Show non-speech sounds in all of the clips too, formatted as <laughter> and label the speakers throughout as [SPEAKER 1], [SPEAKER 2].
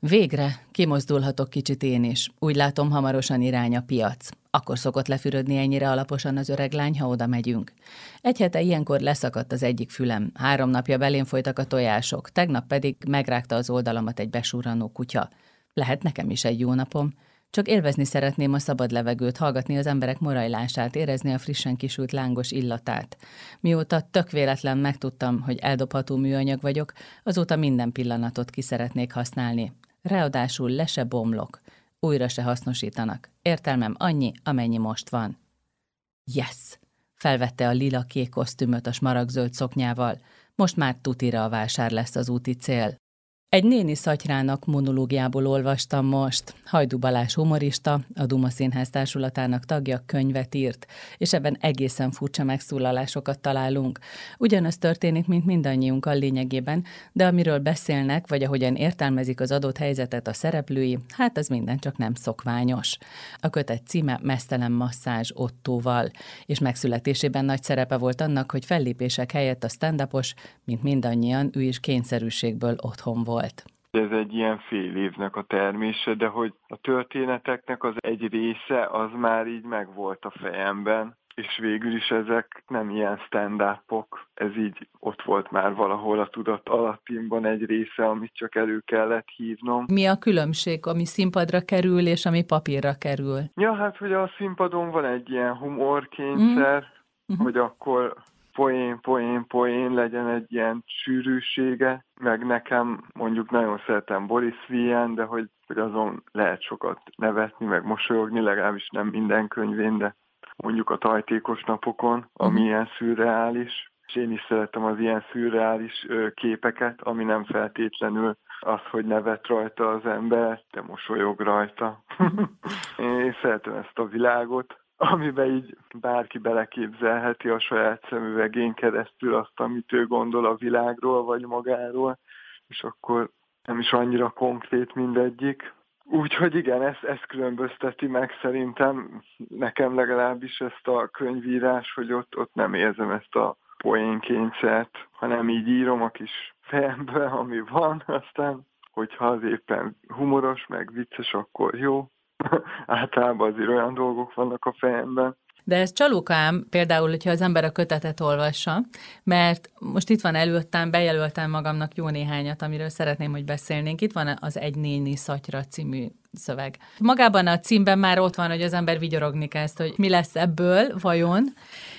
[SPEAKER 1] Végre kimozdulhatok kicsit én is. Úgy látom, hamarosan irány a piac. Akkor szokott lefürödni ennyire alaposan az öreg lány, ha oda megyünk. Egy hete ilyenkor leszakadt az egyik fülem. Három napja belén folytak a tojások, tegnap pedig megrágta az oldalamat egy besúranó kutya. Lehet nekem is egy jó napom. Csak élvezni szeretném a szabad levegőt, hallgatni az emberek morajlását, érezni a frissen kisült lángos illatát. Mióta tök véletlen megtudtam, hogy eldobható műanyag vagyok, azóta minden pillanatot ki szeretnék használni. Ráadásul le se bomlok. Újra se hasznosítanak. Értelmem annyi, amennyi most van. Yes! Felvette a lila-kék kosztümöt a smaragzöld szoknyával. Most már tutira a vásár lesz az úti cél. Egy néni szatyrának monológiából olvastam most. Hajdu Balázs humorista, a Duma Színház társulatának tagja könyvet írt, és ebben egészen furcsa megszólalásokat találunk. Ugyanaz történik, mint mindannyiunkkal lényegében, de amiről beszélnek, vagy ahogyan értelmezik az adott helyzetet a szereplői, hát az minden csak nem szokványos. A kötet címe Mesztelen masszázs Ottóval, és megszületésében nagy szerepe volt annak, hogy fellépések helyett a stand mint mindannyian, ő is kényszerűségből otthon volt volt.
[SPEAKER 2] Ez egy ilyen fél évnek a termése, de hogy a történeteknek az egy része az már így megvolt a fejemben, és végül is ezek nem ilyen stand -ok. ez így ott volt már valahol a tudat alattimban egy része, amit csak elő kellett hívnom.
[SPEAKER 1] Mi a különbség, ami színpadra kerül, és ami papírra kerül?
[SPEAKER 2] Ja, hát, hogy a színpadon van egy ilyen humorkényszer, mm. hogy akkor poén, poén, poén legyen egy ilyen sűrűsége, meg nekem mondjuk nagyon szeretem Boris Vian, de hogy, hogy azon lehet sokat nevetni, meg mosolyogni, legalábbis nem minden könyvén, de mondjuk a tajtékos napokon, ami uh-huh. ilyen szürreális, és én is szeretem az ilyen szürreális képeket, ami nem feltétlenül az, hogy nevet rajta az ember, de mosolyog rajta. <laughs> én szeretem ezt a világot, amiben így bárki beleképzelheti a saját szemüvegén keresztül azt, amit ő gondol a világról vagy magáról, és akkor nem is annyira konkrét mindegyik. Úgyhogy igen, ezt, ezt különbözteti meg szerintem nekem legalábbis ezt a könyvírás, hogy ott, ott nem érzem ezt a poénkényszert, hanem így írom a kis fejembe, ami van, aztán hogyha az éppen humoros, meg vicces, akkor jó, <laughs> általában azért olyan dolgok vannak a fejemben.
[SPEAKER 1] De ez csalókám, például, hogyha az ember a kötetet olvassa, mert most itt van előttem, bejelöltem magamnak jó néhányat, amiről szeretném, hogy beszélnénk. Itt van az Egy néni szatyra című szöveg. Magában a címben már ott van, hogy az ember vigyorogni kezd, hogy mi lesz ebből, vajon,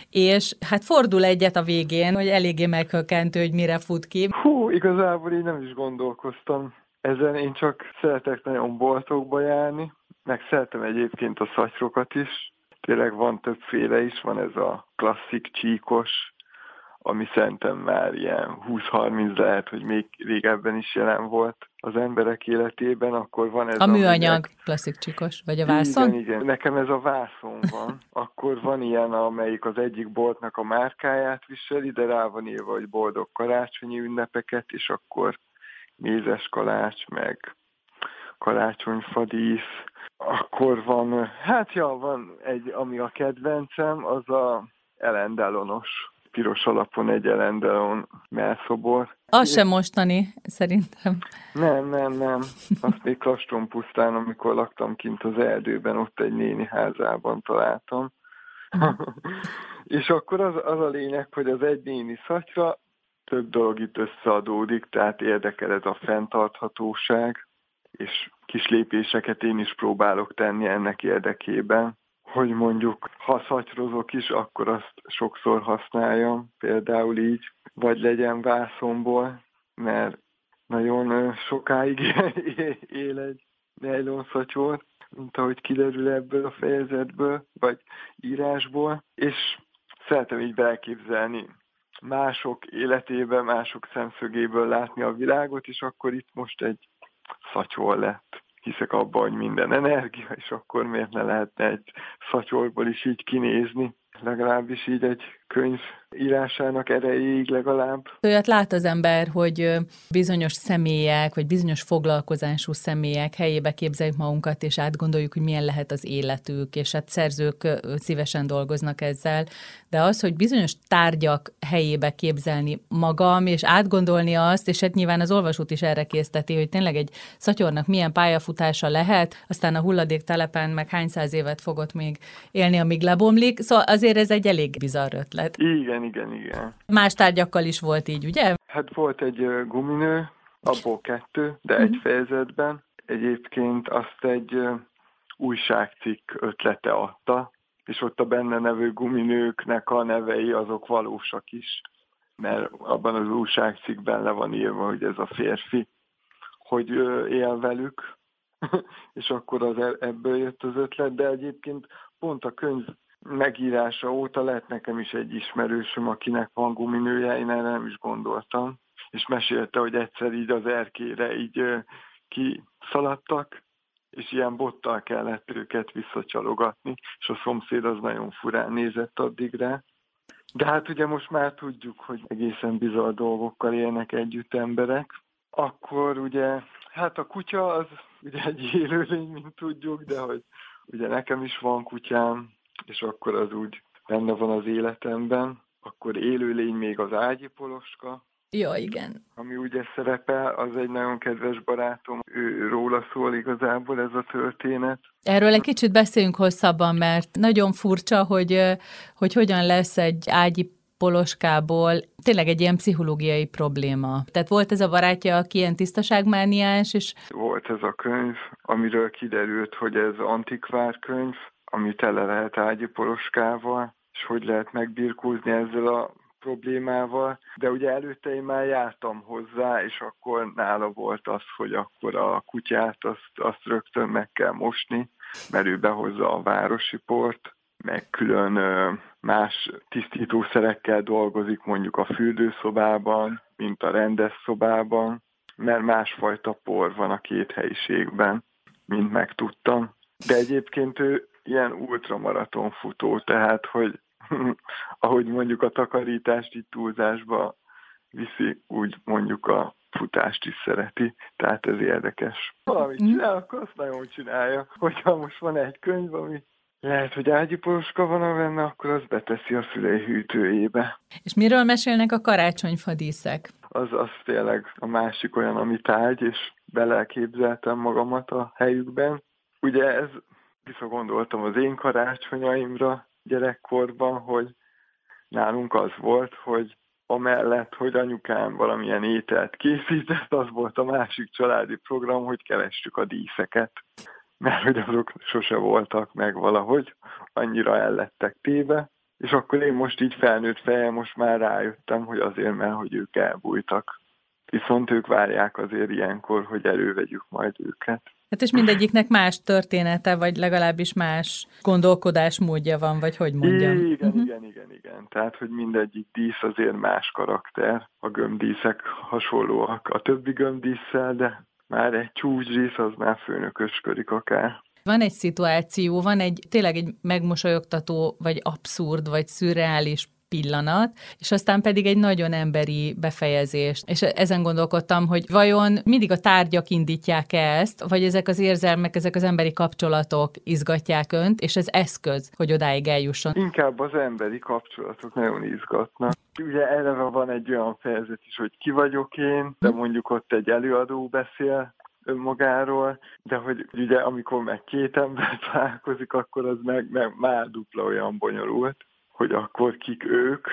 [SPEAKER 1] és hát fordul egyet a végén, hogy eléggé meghökkentő, hogy mire fut ki.
[SPEAKER 2] Hú, igazából én nem is gondolkoztam ezen, én csak szeretek nagyon boltokba járni, meg szeretem egyébként a szatyrokat is. Tényleg van többféle is, van ez a klasszik csíkos, ami szerintem már ilyen 20-30 lehet, hogy még régebben is jelen volt az emberek életében, akkor van ez
[SPEAKER 1] a... műanyag aminek... klasszik csíkos, vagy a vászon?
[SPEAKER 2] Igen, igen. Nekem ez a vászon van. <laughs> akkor van ilyen, amelyik az egyik boltnak a márkáját viseli, de rá van írva, hogy boldog karácsonyi ünnepeket, és akkor mézes kalács, meg karácsonyfadísz, akkor van, hát ja, van egy, ami a kedvencem, az a elendelonos piros alapon egy elendelon melszobor.
[SPEAKER 1] Az sem mostani, szerintem.
[SPEAKER 2] Nem, nem, nem. Azt még Kaston pusztán, amikor laktam kint az erdőben, ott egy néni házában találtam. <laughs> és akkor az, az a lényeg, hogy az egy néni szatyra több dolog itt összeadódik, tehát érdekel ez a fenntarthatóság, és kis lépéseket én is próbálok tenni ennek érdekében, hogy mondjuk ha szatyrozok is, akkor azt sokszor használjam, például így, vagy legyen vászomból, mert nagyon sokáig <laughs> él egy nylon szatyor, mint ahogy kiderül ebből a fejezetből, vagy írásból, és szeretem így belképzelni mások életében, mások szemszögéből látni a világot, és akkor itt most egy szatyol lett. Hiszek abban, hogy minden energia, és akkor miért ne lehetne egy szatyorból is így kinézni. Legalábbis így egy könyv írásának erejéig legalább.
[SPEAKER 1] Olyat lát az ember, hogy bizonyos személyek, vagy bizonyos foglalkozású személyek helyébe képzeljük magunkat, és átgondoljuk, hogy milyen lehet az életük, és hát szerzők szívesen dolgoznak ezzel, de az, hogy bizonyos tárgyak helyébe képzelni magam, és átgondolni azt, és hát nyilván az olvasót is erre készteti, hogy tényleg egy szatyornak milyen pályafutása lehet, aztán a hulladék telepen meg hány száz évet fogott még élni, amíg lebomlik, szóval azért ez egy elég bizarr ötlet.
[SPEAKER 2] Igen, igen, igen.
[SPEAKER 1] Más tárgyakkal is volt így, ugye?
[SPEAKER 2] Hát volt egy guminő, abból kettő, de uh-huh. egy mhm. fejezetben. Egyébként azt egy újságcikk ötlete adta, és ott a benne nevő guminőknek a nevei azok valósak is, mert abban az újságcikkben le van írva, hogy ez a férfi, hogy él velük, <laughs> és akkor az e-, ebből jött az ötlet, de egyébként pont a könyv megírása óta lett nekem is egy ismerősöm, akinek van guminője, én erre nem is gondoltam, és mesélte, hogy egyszer így az erkére így kiszaladtak, és ilyen bottal kellett őket visszacsalogatni, és a szomszéd az nagyon furán nézett addigra. De hát ugye most már tudjuk, hogy egészen bizarr dolgokkal élnek együtt emberek. Akkor ugye, hát a kutya az ugye egy élőlény, mint tudjuk, de hogy ugye nekem is van kutyám, és akkor az úgy benne van az életemben. Akkor élőlény még az ágyipoloska,
[SPEAKER 1] Ja, igen.
[SPEAKER 2] Ami ugye szerepel, az egy nagyon kedves barátom, ő, róla szól igazából ez a történet.
[SPEAKER 1] Erről egy kicsit beszéljünk hosszabban, mert nagyon furcsa, hogy, hogy hogyan lesz egy ágyi poloskából tényleg egy ilyen pszichológiai probléma. Tehát volt ez a barátja, aki ilyen tisztaságmániás, és...
[SPEAKER 2] Volt ez a könyv, amiről kiderült, hogy ez antikvár könyv, ami tele lehet ágyi poloskával, és hogy lehet megbirkózni ezzel a problémával, de ugye előtte én már jártam hozzá, és akkor nála volt az, hogy akkor a kutyát azt, azt rögtön meg kell mosni, mert ő behozza a városi port, meg külön más tisztítószerekkel dolgozik mondjuk a fürdőszobában, mint a rendes szobában, mert másfajta por van a két helyiségben, mint megtudtam. De egyébként ő ilyen ultramaraton futó, tehát hogy <laughs> ahogy mondjuk a takarítást itt túlzásba viszi, úgy mondjuk a futást is szereti, tehát ez érdekes. Valamit mhm. csinál, akkor azt nagyon csinálja. Hogyha most van egy könyv, ami lehet, hogy ágyipoloska van a benne, akkor az beteszi a szülei hűtőjébe.
[SPEAKER 1] És miről mesélnek a karácsonyfadíszek?
[SPEAKER 2] Az, az tényleg a másik olyan, ami tárgy, és beleképzeltem magamat a helyükben. Ugye ez visszagondoltam az én karácsonyaimra, gyerekkorban, hogy nálunk az volt, hogy amellett, hogy anyukám valamilyen ételt készített, az volt a másik családi program, hogy kerestük a díszeket. Mert hogy azok sose voltak meg valahogy, annyira el lettek téve, és akkor én most így felnőtt fejem, most már rájöttem, hogy azért, mert hogy ők elbújtak. Viszont ők várják azért ilyenkor, hogy elővegyük majd őket.
[SPEAKER 1] Hát és mindegyiknek más története, vagy legalábbis más gondolkodásmódja van, vagy hogy mondjam.
[SPEAKER 2] Igen, uh-huh. igen, igen, igen. Tehát, hogy mindegyik dísz azért más karakter. A gömbdíszek hasonlóak a többi gömbdísszel, de már egy csúcsdísz az már főnökösködik akár.
[SPEAKER 1] Van egy szituáció, van egy tényleg egy megmosolyogtató, vagy abszurd, vagy szürreális pillanat, és aztán pedig egy nagyon emberi befejezés. És ezen gondolkodtam, hogy vajon mindig a tárgyak indítják -e ezt, vagy ezek az érzelmek, ezek az emberi kapcsolatok izgatják önt, és ez eszköz, hogy odáig eljusson.
[SPEAKER 2] Inkább az emberi kapcsolatok nagyon izgatnak. Ugye eleve van egy olyan fejezet is, hogy ki vagyok én, de mondjuk ott egy előadó beszél, önmagáról, de hogy ugye amikor meg két ember találkozik, akkor az meg, meg már dupla olyan bonyolult hogy akkor kik ők,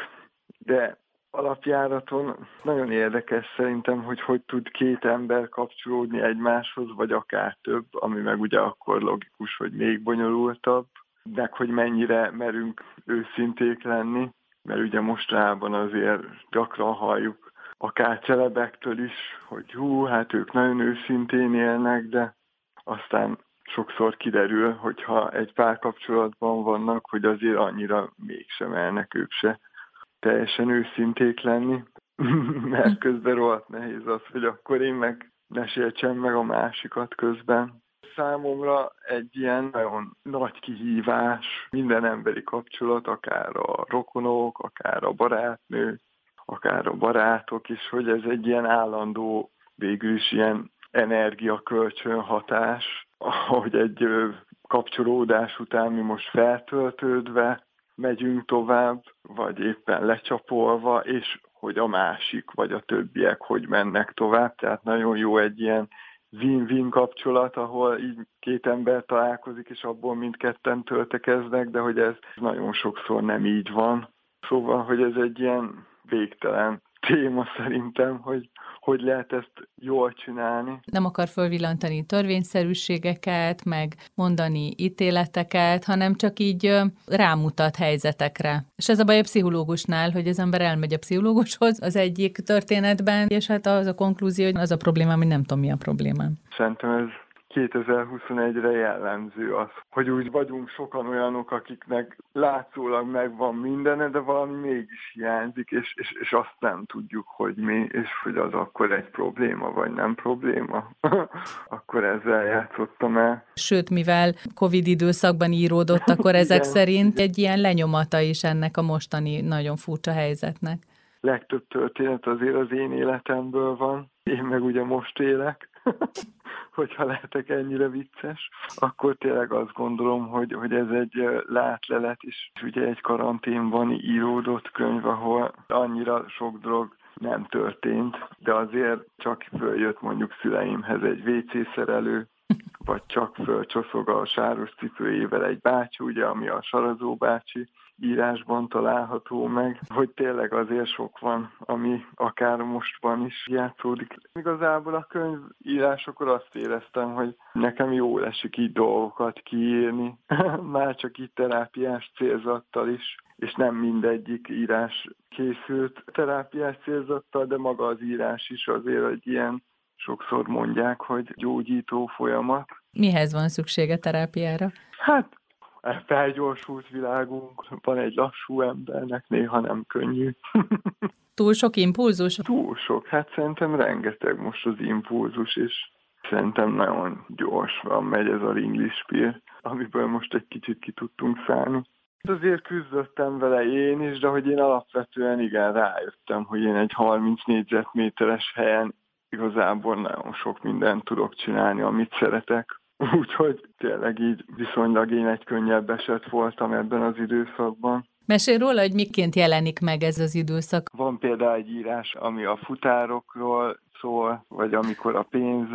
[SPEAKER 2] de alapjáraton nagyon érdekes szerintem, hogy hogy tud két ember kapcsolódni egymáshoz, vagy akár több, ami meg ugye akkor logikus, hogy még bonyolultabb, meg hogy mennyire merünk őszinték lenni, mert ugye mostanában azért gyakran halljuk akár celebektől is, hogy hú, hát ők nagyon őszintén élnek, de aztán sokszor kiderül, hogyha egy párkapcsolatban vannak, hogy azért annyira mégsem elnek ők se teljesen őszinték lenni, <laughs> mert közben rohadt nehéz az, hogy akkor én meg ne sértsem meg a másikat közben. számomra egy ilyen nagyon nagy kihívás, minden emberi kapcsolat, akár a rokonok, akár a barátnők, akár a barátok is, hogy ez egy ilyen állandó, végül is ilyen energiakölcsön hatás, hogy egy kapcsolódás után mi most feltöltődve megyünk tovább, vagy éppen lecsapolva, és hogy a másik, vagy a többiek hogy mennek tovább. Tehát nagyon jó egy ilyen win-win kapcsolat, ahol így két ember találkozik, és abból mindketten töltekeznek, de hogy ez nagyon sokszor nem így van. Szóval, hogy ez egy ilyen végtelen téma szerintem, hogy hogy lehet ezt jól csinálni.
[SPEAKER 1] Nem akar fölvillantani törvényszerűségeket, meg mondani ítéleteket, hanem csak így rámutat helyzetekre. És ez a baj a pszichológusnál, hogy az ember elmegy a pszichológushoz az egyik történetben, és hát az a konklúzió, hogy az a probléma, hogy nem tudom, mi a problémám.
[SPEAKER 2] Szerintem ez 2021-re jellemző az, hogy úgy vagyunk sokan olyanok, akiknek látszólag megvan mindene, de valami mégis hiányzik, és, és, és azt nem tudjuk, hogy mi, és hogy az akkor egy probléma, vagy nem probléma. <laughs> akkor ezzel játszottam el.
[SPEAKER 1] Sőt, mivel Covid időszakban íródott, akkor ezek igen, szerint egy ilyen lenyomata is ennek a mostani nagyon furcsa helyzetnek.
[SPEAKER 2] Legtöbb történet azért az én életemből van, én meg ugye most élek, <laughs> hogyha lehetek ennyire vicces, akkor tényleg azt gondolom, hogy, hogy ez egy látlelet is. Ugye egy karanténban íródott könyv, ahol annyira sok dolog nem történt, de azért csak följött mondjuk szüleimhez egy WC szerelő, vagy csak fölcsoszog a sáros cipőjével egy bácsi, ugye, ami a sarazó bácsi, írásban található meg, hogy tényleg azért sok van, ami akár mostban is játszódik. Igazából a könyvírásokor azt éreztem, hogy nekem jó esik így dolgokat kiírni, <laughs> már csak itt terápiás célzattal is, és nem mindegyik írás készült terápiás célzattal, de maga az írás is azért egy ilyen sokszor mondják, hogy gyógyító folyamat.
[SPEAKER 1] Mihez van szüksége terápiára?
[SPEAKER 2] Hát felgyorsult világunk, van egy lassú embernek, néha nem könnyű. <laughs>
[SPEAKER 1] Túl sok impulzus?
[SPEAKER 2] Túl sok, hát szerintem rengeteg most az impulzus, és szerintem nagyon gyorsan megy ez a ringlispír, amiből most egy kicsit ki tudtunk szállni. Azért küzdöttem vele én is, de hogy én alapvetően igen rájöttem, hogy én egy 30 négyzetméteres helyen igazából nagyon sok mindent tudok csinálni, amit szeretek. <laughs> Úgyhogy tényleg így viszonylag én egy könnyebb eset voltam ebben az időszakban.
[SPEAKER 1] Mesélj róla, hogy miként jelenik meg ez az időszak.
[SPEAKER 2] Van például egy írás, ami a futárokról szól, vagy amikor a pénz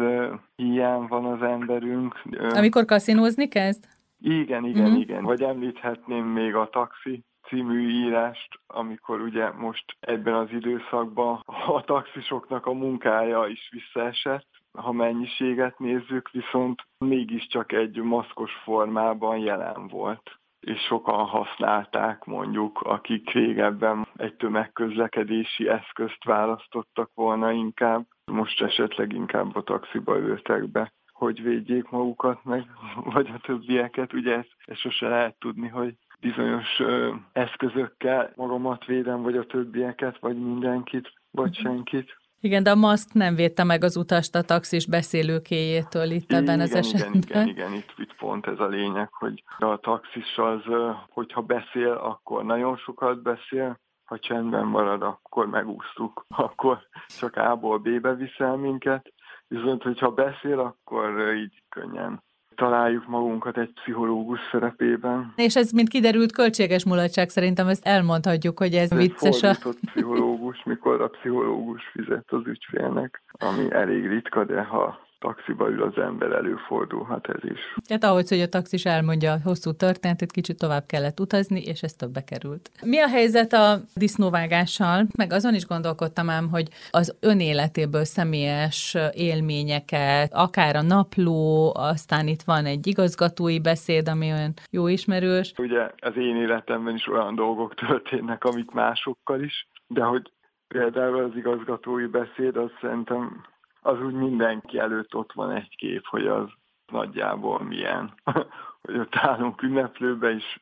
[SPEAKER 2] hiány van az emberünk.
[SPEAKER 1] Amikor kaszinózni kezd?
[SPEAKER 2] Igen, igen, mm-hmm. igen. Vagy említhetném még a taxi című írást, amikor ugye most ebben az időszakban a taxisoknak a munkája is visszaesett, ha mennyiséget nézzük, viszont mégiscsak egy maszkos formában jelen volt és sokan használták mondjuk, akik régebben egy tömegközlekedési eszközt választottak volna inkább, most esetleg inkább a taxiba ültek be, hogy védjék magukat meg, vagy a többieket. Ugye ezt, ezt sose lehet tudni, hogy bizonyos ö, eszközökkel magamat védem, vagy a többieket, vagy mindenkit, vagy mhm. senkit.
[SPEAKER 1] Igen, de a maszk nem védte meg az utast a taxis beszélőkéjétől itt
[SPEAKER 2] igen,
[SPEAKER 1] ebben az
[SPEAKER 2] esetben. Igen, igen, igen, itt, itt pont ez a lényeg, hogy a taxis az, hogyha beszél, akkor nagyon sokat beszél, ha csendben marad, akkor megúsztuk, <laughs> akkor csak A-ból B-be viszel minket, viszont hogyha beszél, akkor így könnyen találjuk magunkat egy pszichológus szerepében.
[SPEAKER 1] És ez, mint kiderült, költséges mulatság szerintem ezt elmondhatjuk, hogy ez, ez vicces.
[SPEAKER 2] A... pszichológus, mikor a pszichológus fizet az ügyfélnek, ami elég ritka, de ha taxiba ül az ember, előfordulhat ez is.
[SPEAKER 1] Tehát ahogy, hogy a taxis elmondja a hosszú történetet, kicsit tovább kellett utazni, és ez többbe került. Mi a helyzet a disznóvágással? Meg azon is gondolkodtam ám, hogy az önéletéből személyes élményeket, akár a napló, aztán itt van egy igazgatói beszéd, ami olyan jó ismerős.
[SPEAKER 2] Ugye az én életemben is olyan dolgok történnek, amik másokkal is, de hogy például az igazgatói beszéd, az szerintem az úgy mindenki előtt ott van egy kép, hogy az nagyjából milyen. <laughs> hogy ott állunk ünneplőbe is,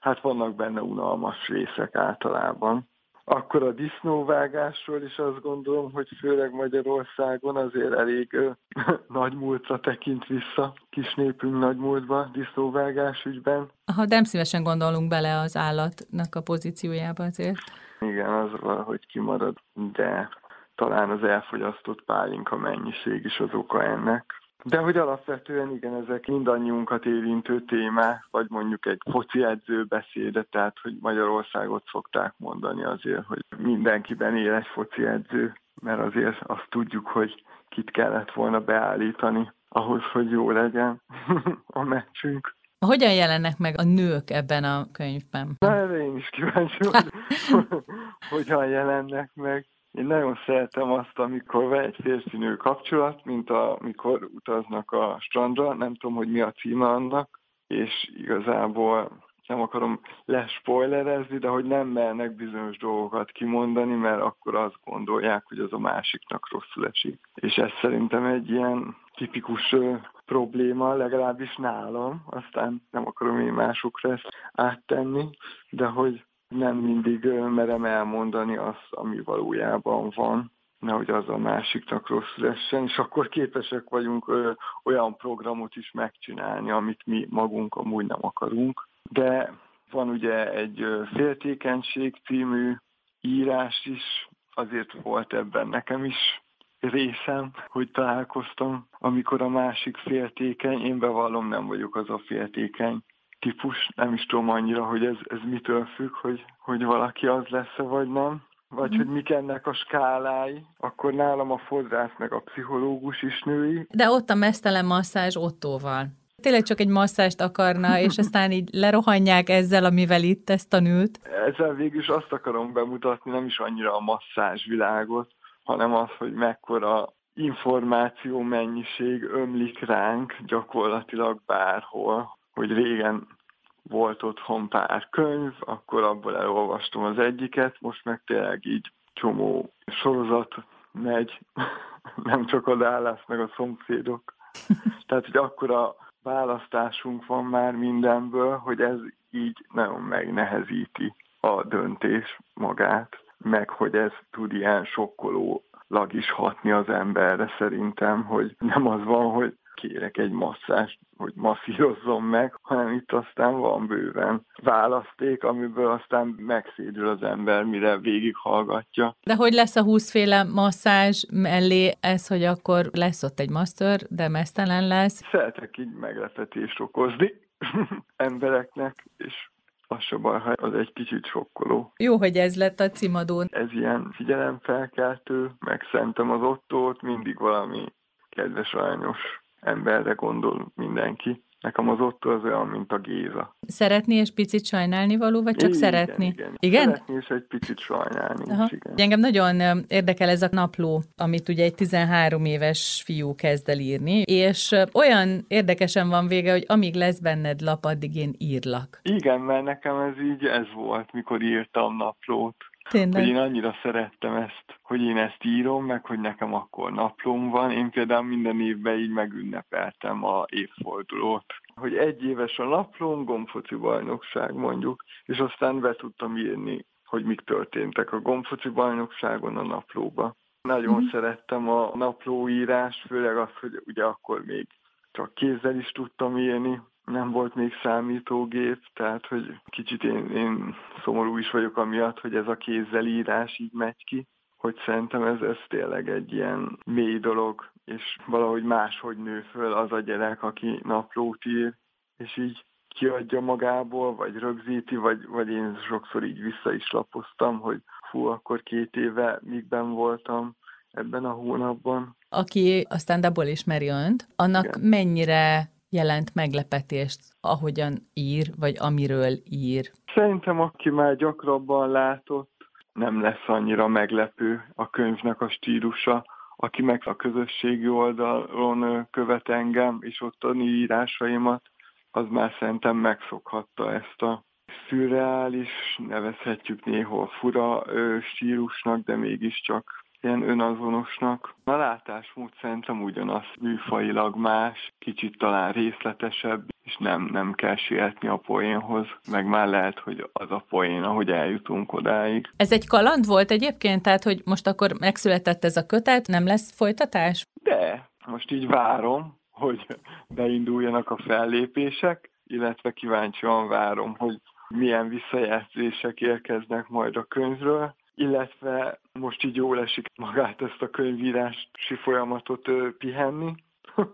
[SPEAKER 2] hát vannak benne unalmas részek általában. Akkor a disznóvágásról is azt gondolom, hogy főleg Magyarországon azért elég ö, <laughs> nagy múltra tekint vissza, kis népünk nagy múltba disznóvágás ügyben.
[SPEAKER 1] Ha nem szívesen gondolunk bele az állatnak a pozíciójába azért.
[SPEAKER 2] Igen, az valahogy kimarad, de talán az elfogyasztott pálinka mennyiség is az oka ennek. De hogy alapvetően igen, ezek mindannyiunkat érintő témák, vagy mondjuk egy foci edző beszéde, tehát hogy Magyarországot szokták mondani azért, hogy mindenkiben él egy foci edző, mert azért azt tudjuk, hogy kit kellett volna beállítani ahhoz, hogy jó legyen <laughs> a meccsünk.
[SPEAKER 1] Hogyan jelennek meg a nők ebben a könyvben?
[SPEAKER 2] Na, erre én is kíváncsi <laughs> hogy hogyan jelennek meg. Én nagyon szeretem azt, amikor van egy férfinő kapcsolat, mint amikor utaznak a strandra, nem tudom, hogy mi a címe annak, és igazából nem akarom lespoilerezni, de hogy nem mernek bizonyos dolgokat kimondani, mert akkor azt gondolják, hogy az a másiknak rosszul esik. És ez szerintem egy ilyen tipikus probléma, legalábbis nálam, aztán nem akarom én másokra ezt áttenni, de hogy nem mindig merem elmondani azt, ami valójában van, nehogy az a másiknak rosszul essen, és akkor képesek vagyunk olyan programot is megcsinálni, amit mi magunk amúgy nem akarunk. De van ugye egy féltékenység című írás is, azért volt ebben nekem is részem, hogy találkoztam, amikor a másik féltékeny, én bevallom, nem vagyok az a féltékeny típus, nem is tudom annyira, hogy ez, ez mitől függ, hogy, hogy valaki az lesz-e vagy nem, vagy mm. hogy mik ennek a skálái, akkor nálam a fodrász meg a pszichológus is női.
[SPEAKER 1] De ott a mesztelen masszázs Ottóval. Tényleg csak egy masszást akarna, és <laughs> aztán így lerohanják ezzel, amivel itt ezt a nőt.
[SPEAKER 2] Ezzel végül is azt akarom bemutatni, nem is annyira a masszázs világot, hanem az, hogy mekkora információ mennyiség ömlik ránk gyakorlatilag bárhol, hogy régen volt otthon pár könyv, akkor abból elolvastam az egyiket, most meg tényleg így csomó sorozat megy, <laughs> nem csak a Dallas, meg a szomszédok. <laughs> Tehát, hogy akkor a választásunk van már mindenből, hogy ez így nagyon megnehezíti a döntés magát, meg hogy ez tud ilyen sokkolólag is hatni az emberre szerintem, hogy nem az van, hogy kérek egy masszást, hogy masszírozzon meg, hanem itt aztán van bőven választék, amiből aztán megszédül az ember, mire végighallgatja.
[SPEAKER 1] De hogy lesz a húszféle masszázs mellé ez, hogy akkor lesz ott egy master, de mesztelen lesz?
[SPEAKER 2] Szeretek így meglepetést okozni <laughs> embereknek, és az se baj, ha az egy kicsit sokkoló.
[SPEAKER 1] Jó, hogy ez lett a címadón.
[SPEAKER 2] Ez ilyen figyelemfelkeltő, meg szerintem az ottót mindig valami kedves, aranyos emberre gondol mindenki. Nekem az ott az olyan, mint a Géza.
[SPEAKER 1] Szeretni és picit sajnálni való, vagy csak
[SPEAKER 2] igen,
[SPEAKER 1] szeretni?
[SPEAKER 2] Igen, igen. Szeretni és egy picit sajnálni Aha. is, igen.
[SPEAKER 1] Engem nagyon érdekel ez a napló, amit ugye egy 13 éves fiú kezd el írni, és olyan érdekesen van vége, hogy amíg lesz benned lap, addig én írlak.
[SPEAKER 2] Igen, mert nekem ez így ez volt, mikor írtam naplót.
[SPEAKER 1] Tényleg.
[SPEAKER 2] Hogy én annyira szerettem ezt, hogy én ezt írom, meg hogy nekem akkor naplóm van. Én például minden évben így megünnepeltem a évfordulót. Hogy egy éves a naplóm, gombfoci bajnokság mondjuk, és aztán be tudtam írni, hogy mik történtek a gombfoci bajnokságon a naplóba. Nagyon mm. szerettem a naplóírás, főleg az, hogy ugye akkor még csak kézzel is tudtam írni, nem volt még számítógép, tehát hogy kicsit én, én szomorú is vagyok amiatt, hogy ez a kézzel írás így megy ki, hogy szerintem ez, ez tényleg egy ilyen mély dolog, és valahogy máshogy nő föl az a gyerek, aki naplót ír, és így kiadja magából, vagy rögzíti, vagy, vagy én sokszor így vissza is lapoztam, hogy fú, akkor két éve mikben voltam ebben a hónapban.
[SPEAKER 1] Aki a stand ismeri önt, annak Igen. mennyire jelent meglepetést, ahogyan ír, vagy amiről ír?
[SPEAKER 2] Szerintem, aki már gyakrabban látott, nem lesz annyira meglepő a könyvnek a stílusa, aki meg a közösségi oldalon követ engem, és ott a írásaimat, az már szerintem megszokhatta ezt a szürreális, nevezhetjük néhol fura stílusnak, de mégiscsak ilyen önazonosnak. A látásmód szerintem ugyanaz, műfajilag más, kicsit talán részletesebb, és nem, nem kell sietni a poénhoz, meg már lehet, hogy az a poén, ahogy eljutunk odáig.
[SPEAKER 1] Ez egy kaland volt egyébként, tehát hogy most akkor megszületett ez a kötet, nem lesz folytatás?
[SPEAKER 2] De, most így várom, hogy beinduljanak a fellépések, illetve kíváncsian várom, hogy milyen visszajelzések érkeznek majd a könyvről, illetve most így jól esik magát ezt a könyvírási folyamatot pihenni, <laughs>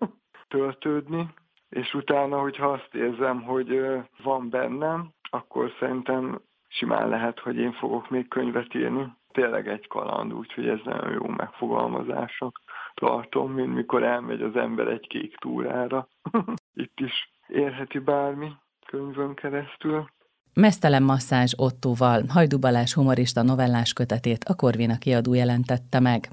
[SPEAKER 2] töltődni, és utána, hogyha azt érzem, hogy van bennem, akkor szerintem simán lehet, hogy én fogok még könyvet írni. Tényleg egy kaland, úgyhogy ez nagyon jó megfogalmazások tartom, mint mikor elmegy az ember egy kék túrára. <laughs> Itt is érheti bármi könyvön keresztül.
[SPEAKER 1] Mesztelen masszázs Ottóval Hajdu Balázs humorista novellás kötetét a Korvina kiadó jelentette meg.